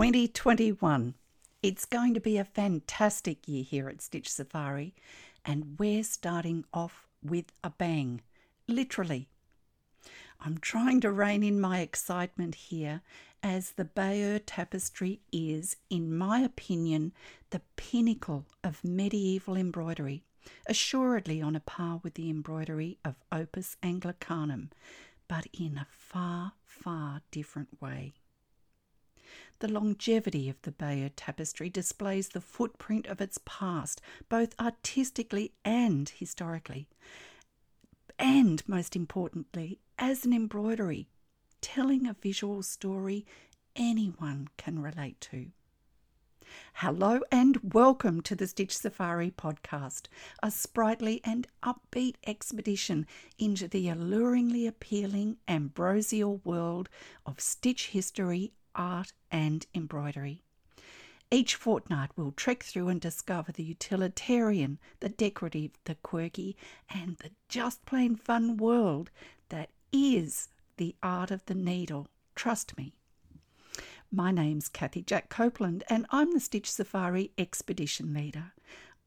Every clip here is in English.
2021. It's going to be a fantastic year here at Stitch Safari, and we're starting off with a bang, literally. I'm trying to rein in my excitement here as the Bayeux Tapestry is, in my opinion, the pinnacle of medieval embroidery, assuredly on a par with the embroidery of Opus Anglicanum, but in a far, far different way. The longevity of the Bayeux tapestry displays the footprint of its past, both artistically and historically. And most importantly, as an embroidery, telling a visual story anyone can relate to. Hello and welcome to the Stitch Safari podcast, a sprightly and upbeat expedition into the alluringly appealing ambrosial world of Stitch history art, and embroidery. Each fortnight we'll trek through and discover the utilitarian, the decorative, the quirky, and the just plain fun world that is the art of the needle. Trust me. My name's Kathy Jack Copeland, and I'm the Stitch Safari Expedition Leader.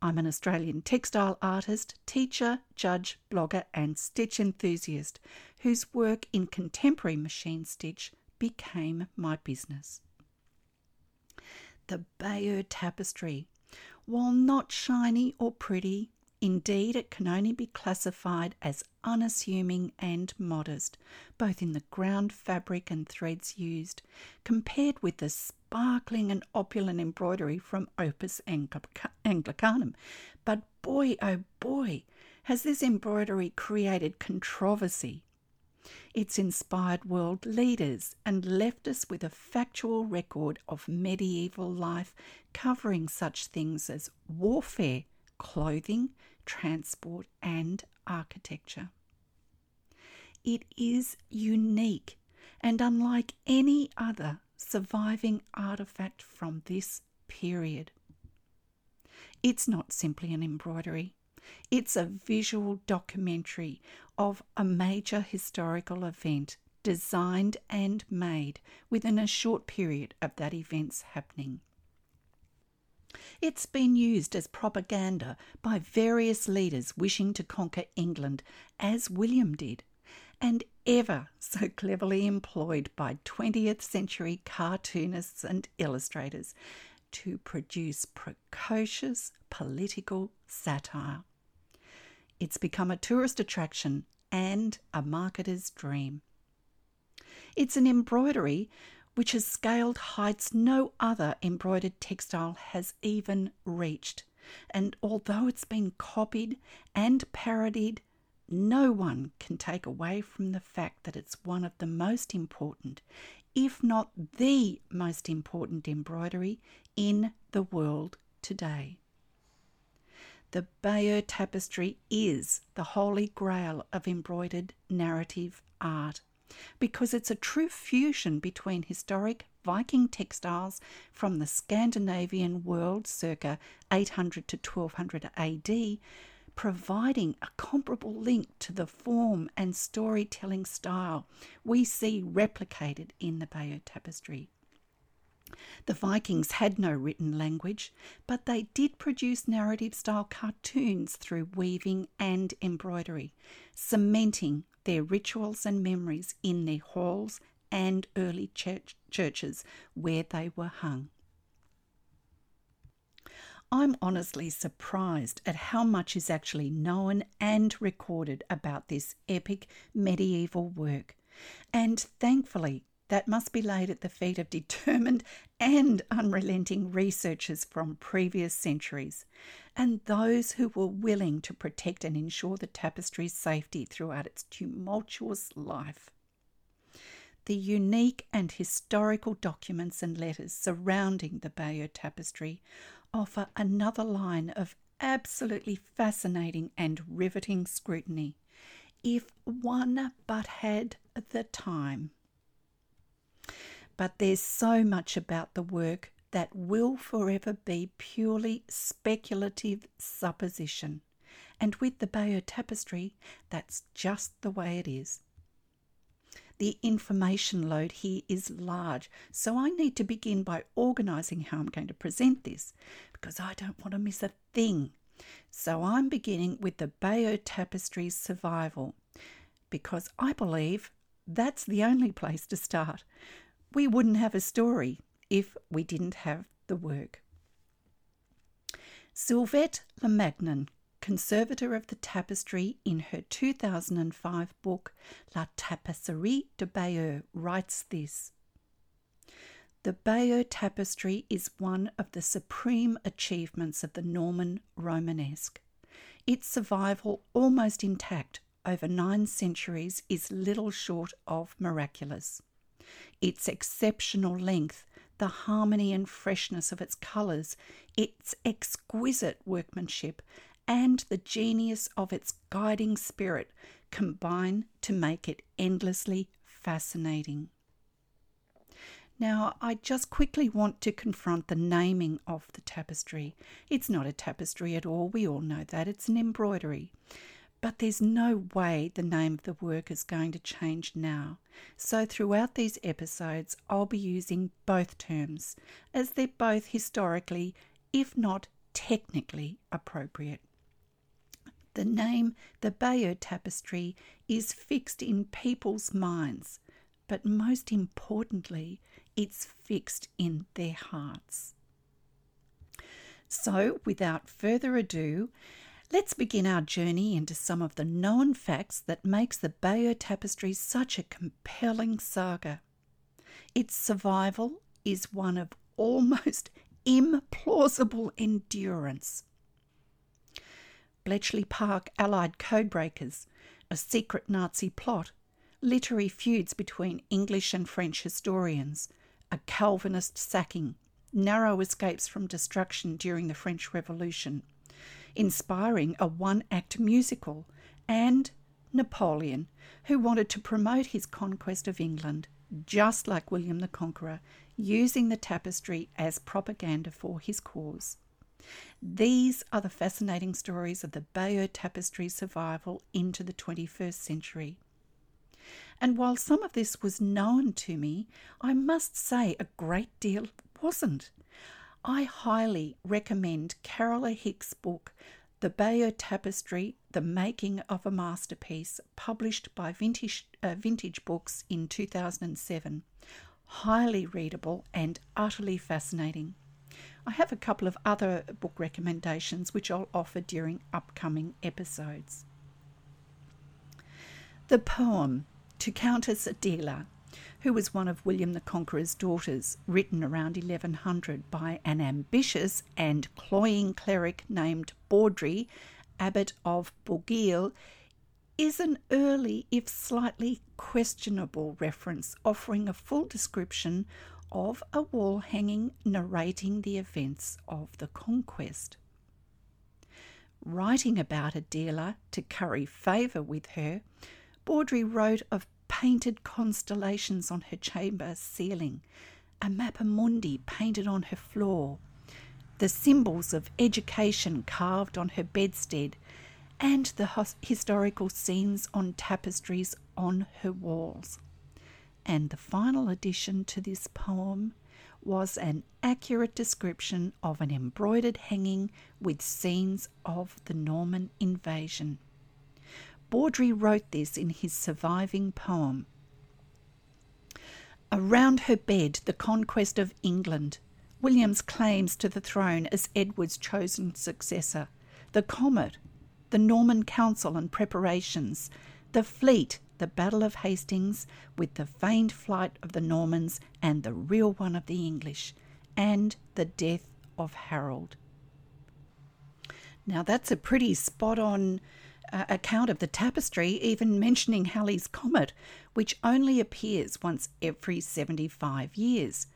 I'm an Australian textile artist, teacher, judge, blogger, and stitch enthusiast whose work in contemporary machine stitch became my business. The Bayeux tapestry, while not shiny or pretty, Indeed, it can only be classified as unassuming and modest, both in the ground fabric and threads used, compared with the sparkling and opulent embroidery from Opus Anglicanum. But boy, oh boy, has this embroidery created controversy. It's inspired world leaders and left us with a factual record of medieval life covering such things as warfare, clothing, transport, and architecture. It is unique and unlike any other surviving artifact from this period. It's not simply an embroidery, it's a visual documentary of a major historical event designed and made within a short period of that event's happening. It's been used as propaganda by various leaders wishing to conquer England, as William did, and ever so cleverly employed by 20th century cartoonists and illustrators to produce precocious political satire. It's become a tourist attraction and a marketer's dream. It's an embroidery which has scaled heights no other embroidered textile has even reached. And although it's been copied and parodied, no one can take away from the fact that it's one of the most important, if not the most important embroidery in the world today. The Bayeux tapestry is the holy grail of embroidered narrative art because it's a true fusion between historic Viking textiles from the Scandinavian world circa 800 to 1200 AD, providing a comparable link to the form and storytelling style we see replicated in the Bayeux tapestry. The Vikings had no written language, but they did produce narrative style cartoons through weaving and embroidery, cementing their rituals and memories in their halls and early church- churches where they were hung. I'm honestly surprised at how much is actually known and recorded about this epic medieval work. And thankfully, that must be laid at the feet of determined and unrelenting researchers from previous centuries, and those who were willing to protect and ensure the tapestry's safety throughout its tumultuous life. The unique and historical documents and letters surrounding the Bayeux tapestry offer another line of absolutely fascinating and riveting scrutiny, if one but had the time. But there's so much about the work that will forever be purely speculative supposition. And with the Bayeux tapestry, that's just the way it is. The information load here is large, so I need to begin by organising how I'm going to present this because I don't want to miss a thing. So I'm beginning with the Bayeux Tapestry's survival because I believe that's the only place to start. We wouldn't have a story if we didn't have the work. Sylvette Lemagnen, conservator of the tapestry, in her 2005 book La Tapisserie de Bayeux, writes this The Bayeux tapestry is one of the supreme achievements of the Norman Romanesque. Its survival, almost intact over nine centuries, is little short of miraculous. Its exceptional length the harmony and freshness of its colours, its exquisite workmanship, and the genius of its guiding spirit combine to make it endlessly fascinating. Now, I just quickly want to confront the naming of the tapestry. It's not a tapestry at all, we all know that, it's an embroidery. But there's no way the name of the work is going to change now. So, throughout these episodes, I'll be using both terms, as they're both historically, if not technically, appropriate. The name, the Bayeux Tapestry, is fixed in people's minds, but most importantly, it's fixed in their hearts. So, without further ado, Let's begin our journey into some of the known facts that makes the Bayeux Tapestry such a compelling saga. Its survival is one of almost implausible endurance. Bletchley Park Allied codebreakers, a secret Nazi plot, literary feuds between English and French historians, a Calvinist sacking, narrow escapes from destruction during the French Revolution, inspiring a one act musical, and Napoleon, who wanted to promote his conquest of England, just like William the Conqueror, using the tapestry as propaganda for his cause. These are the fascinating stories of the Bayeux Tapestry survival into the 21st century. And while some of this was known to me, I must say a great deal wasn't. I highly recommend Carola Hick's book, The Bayeux Tapestry The Making of a Masterpiece, published by Vintage, uh, Vintage Books in 2007. Highly readable and utterly fascinating. I have a couple of other book recommendations which I'll offer during upcoming episodes. The poem To Countess Adela who was one of William the Conqueror's daughters, written around 1100 by an ambitious and cloying cleric named Baudry, Abbot of Bourgueil, is an early, if slightly questionable, reference offering a full description of a wall hanging narrating the events of the conquest. Writing about Adela to curry favour with her, Baudry wrote of painted constellations on her chamber ceiling, a mappa mundi painted on her floor, the symbols of education carved on her bedstead, and the historical scenes on tapestries on her walls. And the final addition to this poem was an accurate description of an embroidered hanging with scenes of the Norman invasion. Baudry wrote this in his surviving poem. Around her bed, the conquest of England, William's claims to the throne as Edward's chosen successor, the comet, the Norman Council and preparations, the fleet, the Battle of Hastings, with the feigned flight of the Normans and the real one of the English, and the death of Harold. Now, that's a pretty spot on uh, account of the tapestry, even mentioning Halley's Comet, which only appears once every 75 years.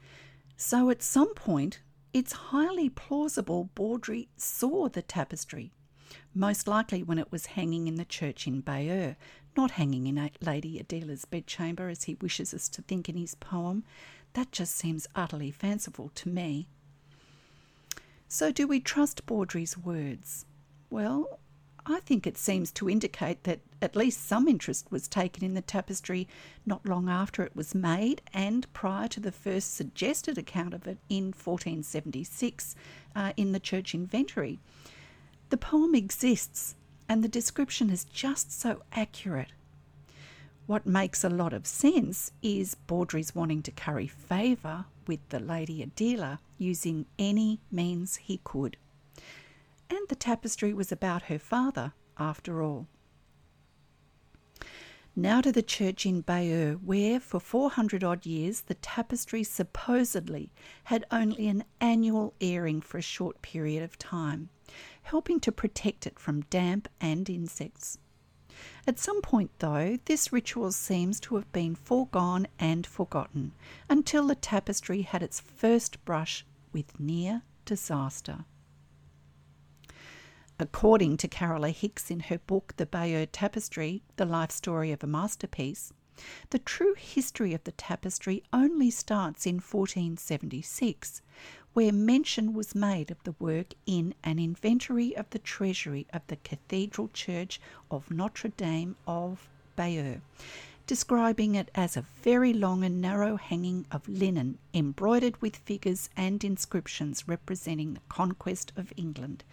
So at some point, it's highly plausible Baudry saw the tapestry, most likely when it was hanging in the church in Bayeux, not hanging in Lady Adela's bedchamber as he wishes us to think in his poem. That just seems utterly fanciful to me. So, do we trust Baudry's words? Well, I think it seems to indicate that at least some interest was taken in the tapestry not long after it was made and prior to the first suggested account of it in 1476 uh, in the church inventory. The poem exists and the description is just so accurate. What makes a lot of sense is Baudry's wanting to curry favour with the Lady Adela using any means he could. And the tapestry was about her father, after all. Now to the church in Bayeux, where for 400 odd years the tapestry supposedly had only an annual airing for a short period of time, helping to protect it from damp and insects. At some point, though, this ritual seems to have been foregone and forgotten until the tapestry had its first brush with near disaster. According to Carola Hicks in her book The Bayeux Tapestry, The Life Story of a Masterpiece, the true history of the tapestry only starts in 1476, where mention was made of the work in an inventory of the treasury of the Cathedral Church of Notre Dame of Bayeux, describing it as a very long and narrow hanging of linen embroidered with figures and inscriptions representing the conquest of England,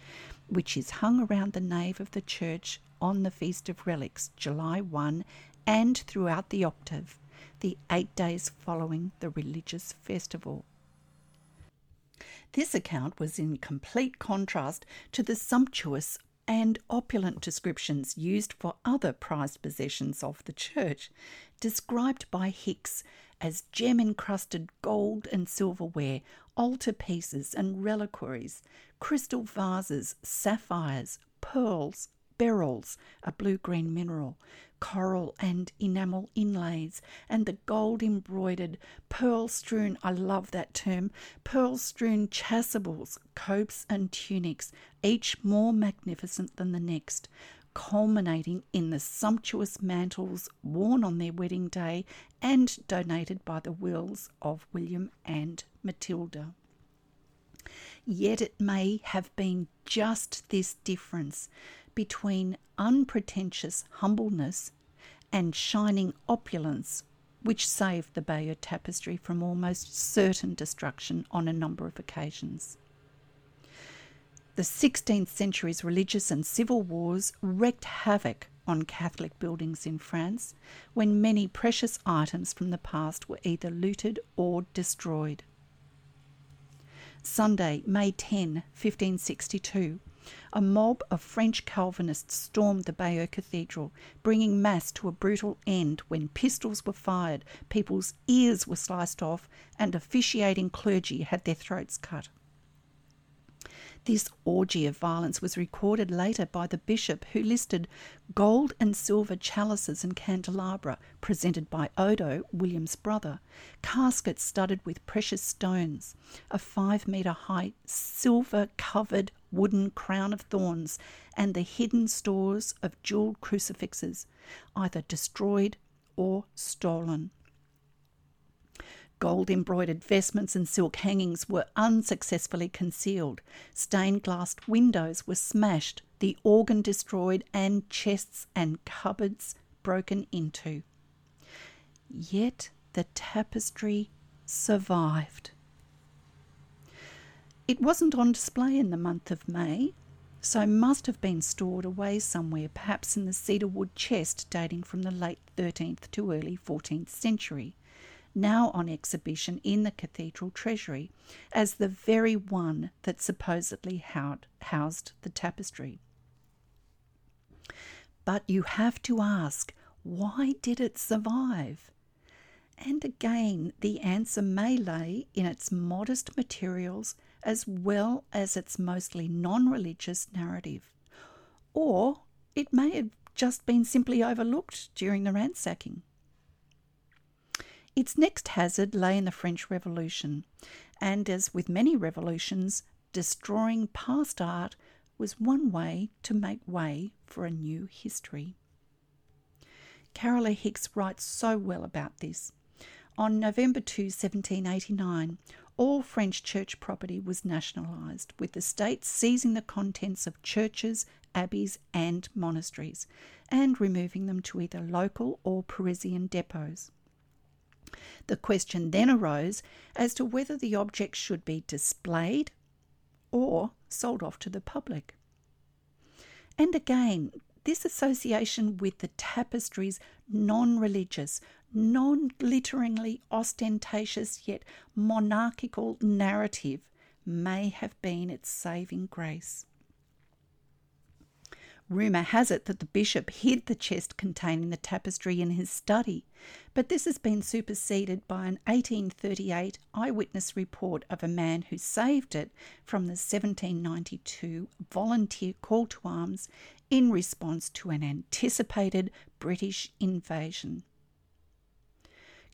which is hung around the nave of the church on the Feast of Relics, July 1, and throughout the octave, the eight days following the religious festival. This account was in complete contrast to the sumptuous and opulent descriptions used for other prized possessions of the church, described by Hicks as gem encrusted gold and silverware, altar pieces and reliquaries, crystal vases, sapphires, pearls, beryls, a blue green mineral, coral and enamel inlays, and the gold embroidered, pearl strewn, I love that term, pearl strewn chasubles, copes, and tunics, each more magnificent than the next, culminating in the sumptuous mantles worn on their wedding day and donated by the wills of William and Matilda. Yet it may have been just this difference between unpretentious humbleness and shining opulence which saved the Bayeux tapestry from almost certain destruction on a number of occasions. The 16th century's religious and civil wars wreaked havoc on Catholic buildings in France when many precious items from the past were either looted or destroyed. Sunday, May 10, 1562, a mob of French Calvinists stormed the Bayeux Cathedral, bringing Mass to a brutal end when pistols were fired, people's ears were sliced off, and officiating clergy had their throats cut. This orgy of violence was recorded later by the bishop, who listed gold and silver chalices and candelabra presented by Odo, William's brother, caskets studded with precious stones, a five metre high silver covered wooden crown of thorns, and the hidden stores of jewelled crucifixes, either destroyed or stolen. Gold embroidered vestments and silk hangings were unsuccessfully concealed. Stained glass windows were smashed, the organ destroyed, and chests and cupboards broken into. Yet the tapestry survived. It wasn't on display in the month of May, so must have been stored away somewhere, perhaps in the cedar wood chest dating from the late 13th to early 14th century now on exhibition in the cathedral treasury as the very one that supposedly housed the tapestry. But you have to ask, why did it survive? And again, the answer may lay in its modest materials as well as its mostly non religious narrative. Or it may have just been simply overlooked during the ransacking. Its next hazard lay in the French Revolution, and as with many revolutions, destroying past art was one way to make way for a new history. Carola Hicks writes so well about this. On November 2, 1789, all French church property was nationalised, with the state seizing the contents of churches abbeys and monasteries and removing them to either local or Parisian depots. The question then arose as to whether the objects should be displayed or sold off to the public. And again, this association with the tapestry's non religious, non glitteringly ostentatious yet monarchical narrative may have been its saving grace. Rumour has it that the bishop hid the chest containing the tapestry in his study, but this has been superseded by an 1838 eyewitness report of a man who saved it from the 1792 volunteer call to arms in response to an anticipated British invasion.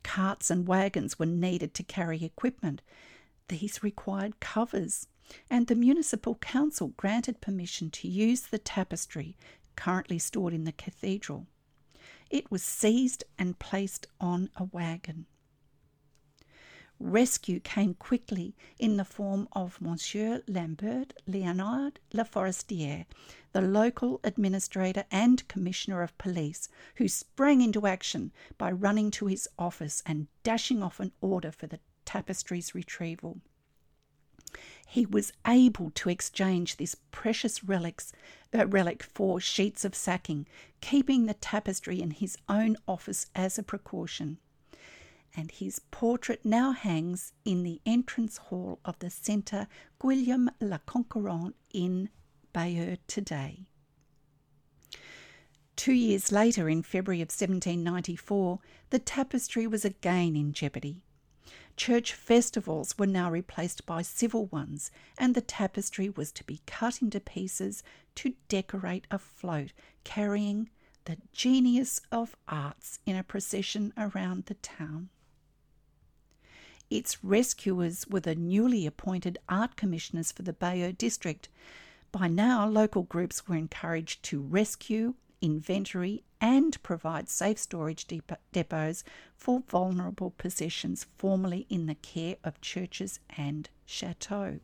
Carts and wagons were needed to carry equipment. These required covers and the Municipal Council granted permission to use the tapestry currently stored in the cathedral. It was seized and placed on a wagon. Rescue came quickly in the form of Monsieur Lambert Leonard Leforestier, the local administrator and commissioner of police, who sprang into action by running to his office and dashing off an order for the tapestry's retrieval he was able to exchange this precious relics, uh, relic for sheets of sacking, keeping the tapestry in his own office as a precaution. And his portrait now hangs in the entrance hall of the Centre Guillaume le Conquérant in Bayeux today. Two years later, in February of 1794, the tapestry was again in jeopardy. Church festivals were now replaced by civil ones, and the tapestry was to be cut into pieces to decorate a float carrying the genius of arts in a procession around the town. Its rescuers were the newly appointed art commissioners for the Bayeux district. By now, local groups were encouraged to rescue, inventory, and provide safe storage depots for vulnerable possessions formerly in the care of churches and chateaux.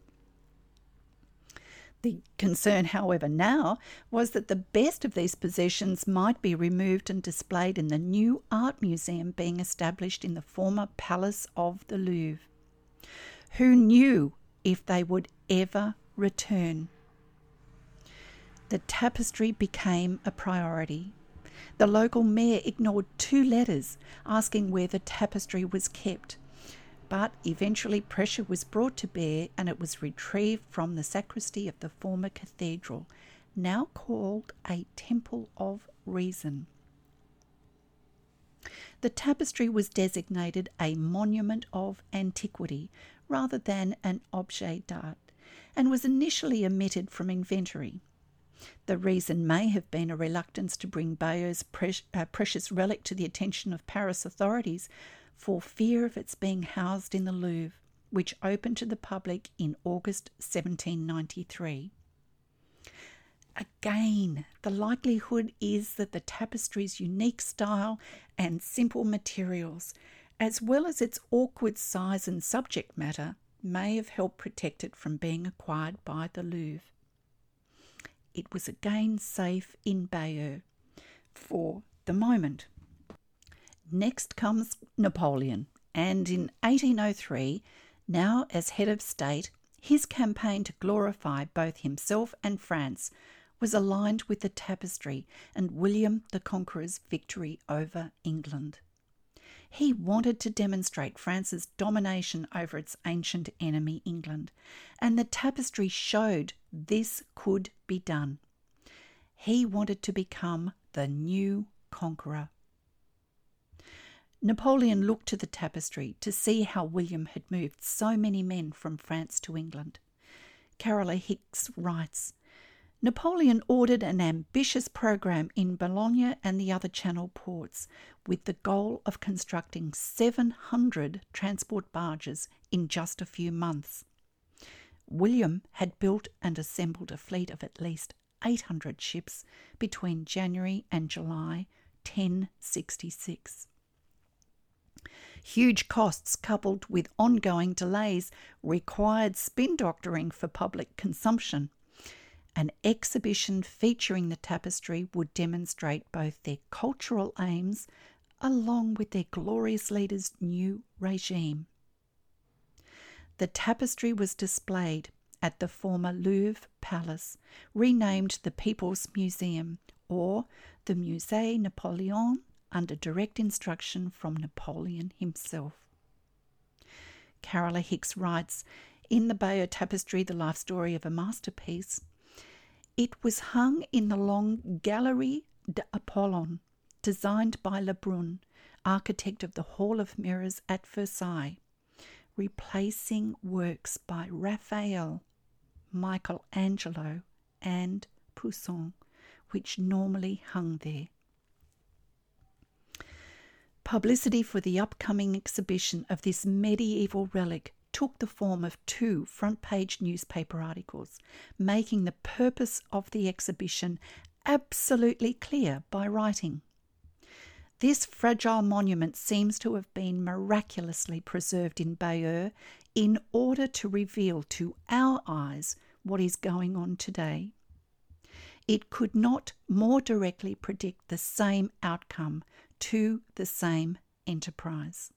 The concern, however, now was that the best of these possessions might be removed and displayed in the new art museum being established in the former Palace of the Louvre. Who knew if they would ever return? The tapestry became a priority the local mayor ignored two letters asking where the tapestry was kept. But eventually pressure was brought to bear and it was retrieved from the sacristy of the former cathedral, now called a Temple of Reason. The tapestry was designated a monument of antiquity rather than an objet d'art and was initially omitted from inventory. The reason may have been a reluctance to bring Bayeux's pre- uh, precious relic to the attention of Paris authorities for fear of its being housed in the Louvre, which opened to the public in August 1793. Again, the likelihood is that the tapestry's unique style and simple materials, as well as its awkward size and subject matter, may have helped protect it from being acquired by the Louvre it was again safe in Bayeux for the moment. Next comes Napoleon, and in 1803, now as head of state, his campaign to glorify both himself and France was aligned with the tapestry and William the Conqueror's victory over England. He wanted to demonstrate France's domination over its ancient enemy, England, and the tapestry showed this could be done. He wanted to become the new conqueror. Napoleon looked to the tapestry to see how William had moved so many men from France to England. Carola Hicks writes Napoleon ordered an ambitious program in Boulogne and the other Channel ports with the goal of constructing 700 transport barges in just a few months. William had built and assembled a fleet of at least 800 ships between January and July 1066. Huge costs coupled with ongoing delays required spin doctoring for public consumption An exhibition featuring the tapestry would demonstrate both their cultural aims along with their glorious leader's new regime. The tapestry was displayed at the former Louvre Palace, renamed the People's Museum or the Musée Napoléon under direct instruction from Napoleon himself. Carola Hicks writes In the Bayeux Tapestry, the life story of a masterpiece, it was hung in the long Galerie d'Apollon, designed by Lebrun, architect of the Hall of Mirrors at Versailles, replacing works by Raphael, Michelangelo, and Poussin, which normally hung there. Publicity for the upcoming exhibition of this medieval relic took the form of two front page newspaper articles, making the purpose of the exhibition absolutely clear by writing. This fragile monument seems to have been miraculously preserved in Bayeux in order to reveal to our eyes what is going on today. It could not more directly predict the same outcome to the same enterprise.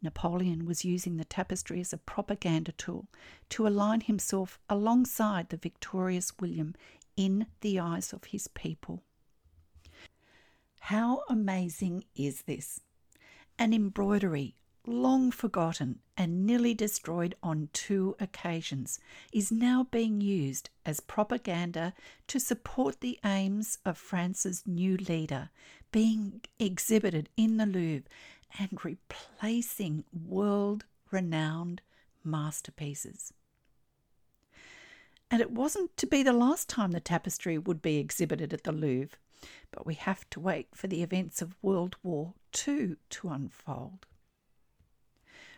Napoleon was using the tapestry as a propaganda tool to align himself alongside the victorious William in the eyes of his people. How amazing is this? An embroidery long forgotten and nearly destroyed on two occasions, is now being used as propaganda to support the aims of France's new leader, being exhibited in the Louvre and replacing world renowned masterpieces. And it wasn't to be the last time the tapestry would be exhibited at the Louvre, but we have to wait for the events of World War II to unfold.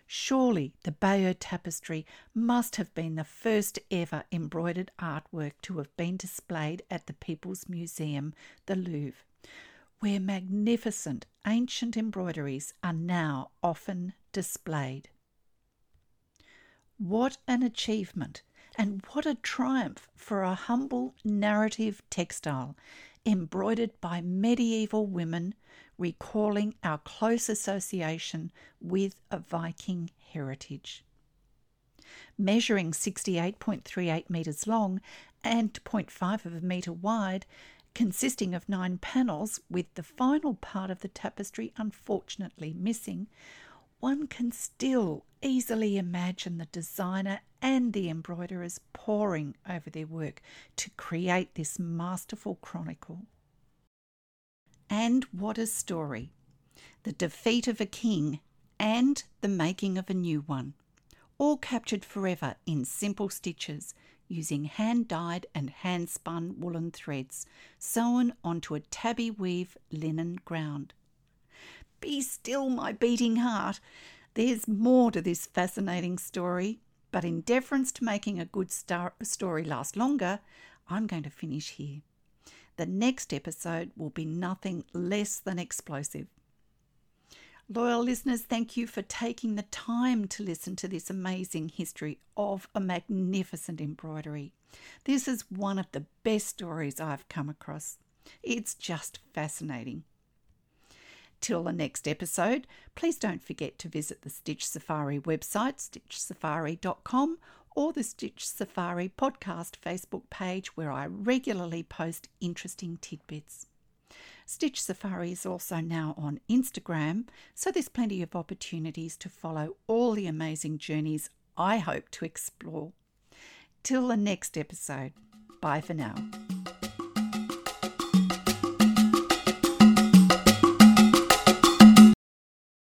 Surely the Bayeux tapestry must have been the first ever embroidered artwork to have been displayed at the People's Museum, the Louvre, where magnificent ancient embroideries are now often displayed. What an achievement and what a triumph for a humble narrative textile embroidered by medieval women recalling our close association with a Viking heritage. Measuring 68.38 metres long and 0.5 of a metre wide, consisting of nine panels, with the final part of the tapestry unfortunately missing, one can still easily imagine the designer and the embroiderers poring over their work to create this masterful chronicle. And what a story! The defeat of a king and the making of a new one, all captured forever in simple stitches using hand dyed and hand spun woolen threads sewn onto a tabby weave linen ground. Be still, my beating heart. There's more to this fascinating story, but in deference to making a good star- story last longer, I'm going to finish here. The next episode will be nothing less than explosive. Loyal listeners, thank you for taking the time to listen to this amazing history of a magnificent embroidery. This is one of the best stories I've come across. It's just fascinating. Till the next episode, please don't forget to visit the Stitch Safari website, stitchsafari.com, or the Stitch Safari podcast Facebook page where I regularly post interesting tidbits. Stitch Safari is also now on Instagram, so there's plenty of opportunities to follow all the amazing journeys I hope to explore. Till the next episode, bye for now.